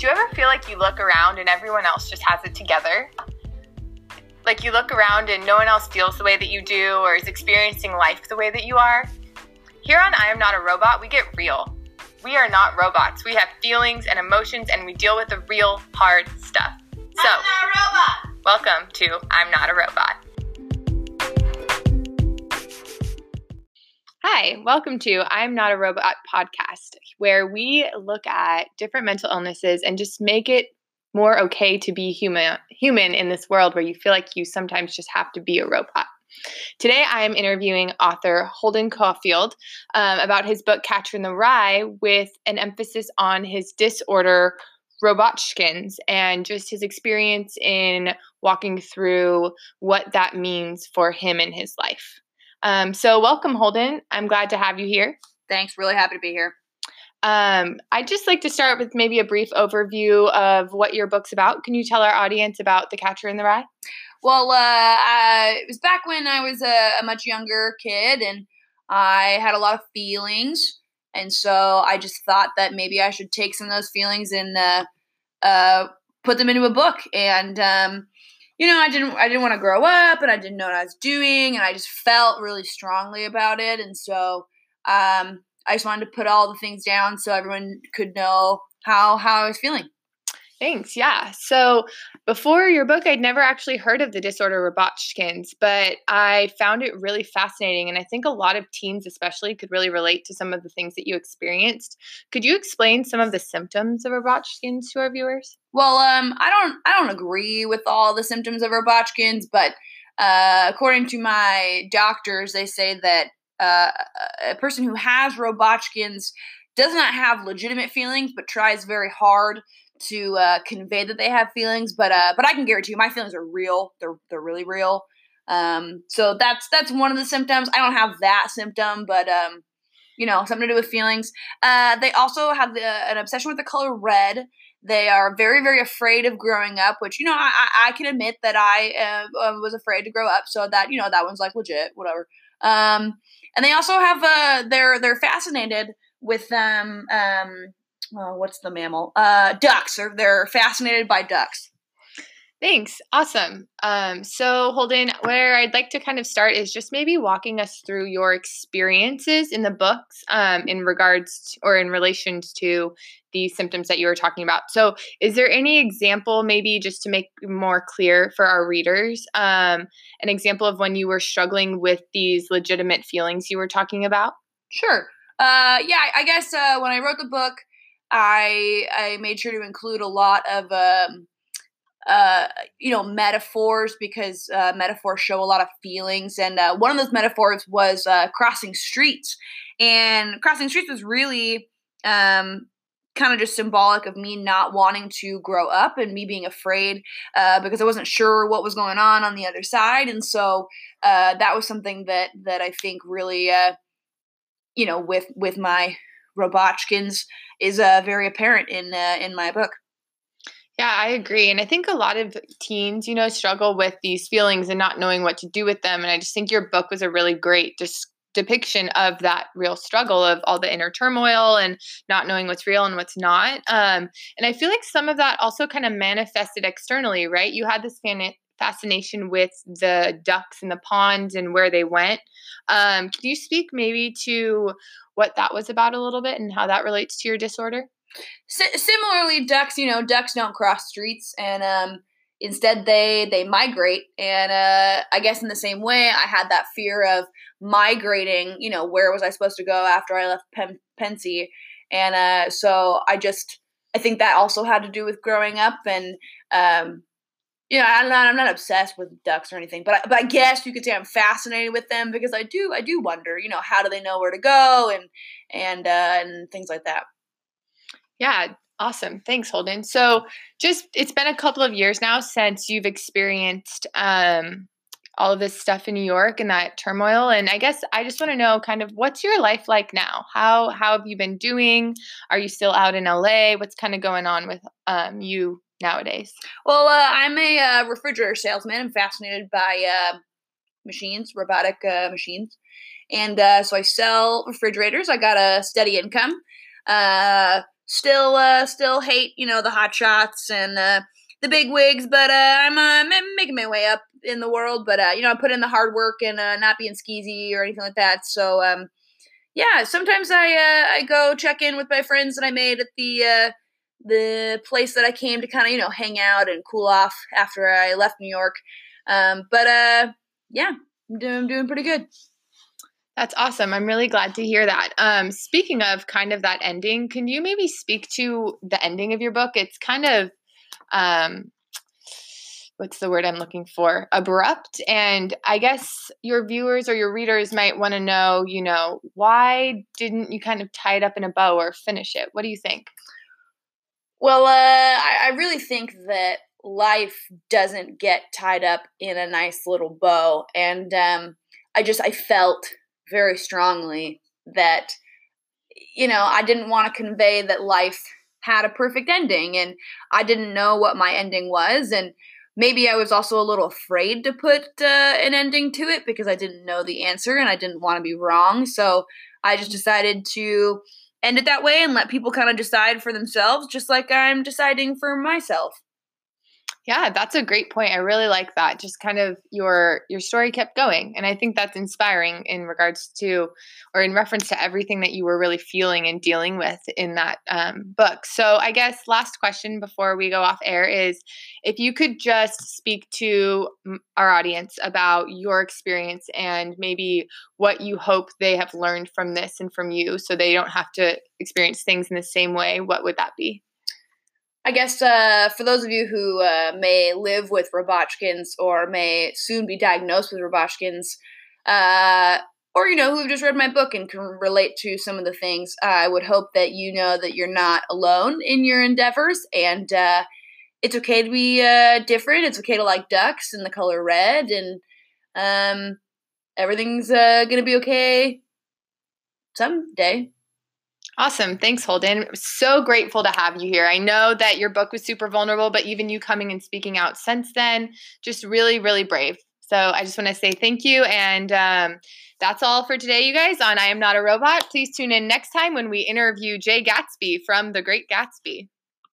Do you ever feel like you look around and everyone else just has it together? Like you look around and no one else feels the way that you do or is experiencing life the way that you are? Here on I Am Not a Robot, we get real. We are not robots. We have feelings and emotions and we deal with the real hard stuff. So, I'm not a robot. welcome to I'm Not a Robot. Hi, welcome to I'm Not a Robot podcast, where we look at different mental illnesses and just make it more okay to be human human in this world where you feel like you sometimes just have to be a robot. Today, I am interviewing author Holden Caulfield um, about his book Catcher in the Rye, with an emphasis on his disorder Robotchkins and just his experience in walking through what that means for him in his life. Um, so, welcome, Holden. I'm glad to have you here. Thanks. Really happy to be here. Um, I'd just like to start with maybe a brief overview of what your book's about. Can you tell our audience about The Catcher in the Rye? Well, uh, I, it was back when I was a, a much younger kid, and I had a lot of feelings, and so I just thought that maybe I should take some of those feelings and uh, uh, put them into a book. And um, you know, I didn't I didn't want to grow up, and I didn't know what I was doing, and I just felt really strongly about it, and so um, I just wanted to put all the things down so everyone could know how how I was feeling. Thanks. Yeah. So before your book, I'd never actually heard of the disorder Robotchkins, but I found it really fascinating. And I think a lot of teens, especially, could really relate to some of the things that you experienced. Could you explain some of the symptoms of Robotchkins to our viewers? Well, um, I don't I don't agree with all the symptoms of Robotchkins, but uh, according to my doctors, they say that uh, a person who has Robotchkins does not have legitimate feelings, but tries very hard to uh, convey that they have feelings. But uh, but I can guarantee you, my feelings are real. They're they're really real. Um, so that's that's one of the symptoms. I don't have that symptom, but um, you know, something to do with feelings. Uh, they also have the, an obsession with the color red. They are very, very afraid of growing up, which you know I, I can admit that I uh, was afraid to grow up. So that you know that one's like legit, whatever. Um, and they also have uh, they're they're fascinated with um um oh, what's the mammal? Uh, ducks. Or they're fascinated by ducks. Thanks. Awesome. Um, so, Holden, where I'd like to kind of start is just maybe walking us through your experiences in the books um, in regards to, or in relation to the symptoms that you were talking about. So, is there any example, maybe just to make more clear for our readers, um, an example of when you were struggling with these legitimate feelings you were talking about? Sure. Uh, yeah, I guess uh, when I wrote the book, I I made sure to include a lot of um, uh, you know metaphors because uh, metaphors show a lot of feelings, and uh, one of those metaphors was uh, crossing streets, and crossing streets was really um, kind of just symbolic of me not wanting to grow up and me being afraid uh, because I wasn't sure what was going on on the other side, and so uh, that was something that that I think really uh, you know with with my Robotchkins is uh, very apparent in uh, in my book. Yeah, I agree. And I think a lot of teens, you know, struggle with these feelings and not knowing what to do with them. And I just think your book was a really great just depiction of that real struggle of all the inner turmoil and not knowing what's real and what's not. Um, and I feel like some of that also kind of manifested externally, right? You had this fan- fascination with the ducks in the pond and where they went. Um, can you speak maybe to what that was about a little bit and how that relates to your disorder? S- similarly, ducks, you know, ducks don't cross streets, and um, instead they they migrate. And uh, I guess in the same way, I had that fear of migrating. You know, where was I supposed to go after I left Pen- Pencey? And uh, so I just I think that also had to do with growing up and um, know, I'm not I'm not obsessed with ducks or anything, but I, but I guess you could say I'm fascinated with them because I do I do wonder, you know, how do they know where to go and and uh, and things like that. Yeah, awesome. Thanks, Holden. So, just it's been a couple of years now since you've experienced um, all of this stuff in New York and that turmoil. And I guess I just want to know, kind of, what's your life like now? How how have you been doing? Are you still out in LA? What's kind of going on with um, you nowadays? Well, uh, I'm a uh, refrigerator salesman. I'm fascinated by uh, machines, robotic uh, machines, and uh, so I sell refrigerators. I got a steady income. Uh, still still hate you know the hot shots and the big wigs, but I'm uh, making my way up in the world. But you know, I put in the hard work and not being skeezy or anything like that. So um, yeah, sometimes I I go check in with my friends that I made at the the place that I came to kind of you know hang out and cool off after I left New York. Um, but uh, yeah, I'm doing, I'm doing pretty good. That's awesome. I'm really glad to hear that. Um, speaking of kind of that ending, can you maybe speak to the ending of your book? It's kind of um, what's the word I'm looking for? Abrupt. And I guess your viewers or your readers might want to know, you know, why didn't you kind of tie it up in a bow or finish it? What do you think? Well, uh, I, I really think that life doesn't get tied up in a nice little bow. And um, I just, I felt very strongly that, you know, I didn't want to convey that life had a perfect ending and I didn't know what my ending was. And maybe I was also a little afraid to put uh, an ending to it because I didn't know the answer and I didn't want to be wrong. So I just decided to end it that way and let people kind of decide for themselves, just like I'm deciding for myself. Yeah, that's a great point. I really like that. Just kind of your your story kept going, and I think that's inspiring in regards to, or in reference to everything that you were really feeling and dealing with in that um, book. So, I guess last question before we go off air is, if you could just speak to our audience about your experience and maybe what you hope they have learned from this and from you, so they don't have to experience things in the same way. What would that be? I guess uh, for those of you who uh, may live with Robotchkins or may soon be diagnosed with Robotchkins, uh, or you know who've just read my book and can relate to some of the things, I would hope that you know that you're not alone in your endeavors, and uh, it's okay to be uh, different. It's okay to like ducks and the color red, and um, everything's uh, gonna be okay someday. Awesome. Thanks, Holden. So grateful to have you here. I know that your book was super vulnerable, but even you coming and speaking out since then, just really, really brave. So I just want to say thank you. And um, that's all for today, you guys, on I Am Not a Robot. Please tune in next time when we interview Jay Gatsby from The Great Gatsby.